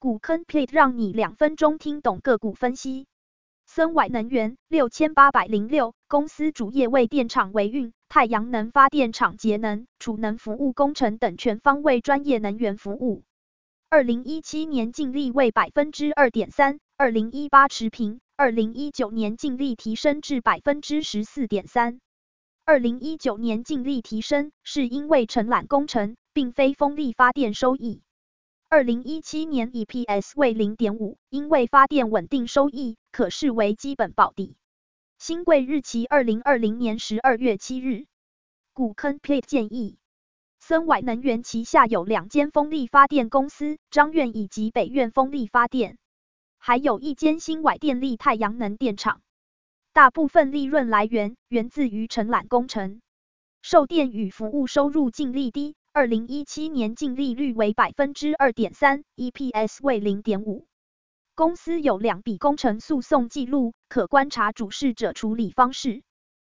股坑 plate 让你两分钟听懂个股分析。森崴能源六千八百零六公司主业为电厂维运、太阳能发电厂节能、储能服务工程等全方位专业能源服务。二零一七年净利为百分之二点三，二零一八持平，二零一九年净利提升至百分之十四点三。二零一九年净利提升是因为承揽工程，并非风力发电收益。二零一七年 EPS 为零点五，因为发电稳定收益，可视为基本保底。新贵日期二零二零年十二月七日。股坑 plate 建议，森崴能源旗下有两间风力发电公司，彰苑以及北苑风力发电，还有一间新崴电力太阳能电厂。大部分利润来源源自于承揽工程，售电与服务收入净利低。二零一七年净利率为百分之二点三，EPS 为零点五。公司有两笔工程诉讼记录，可观察主事者处理方式。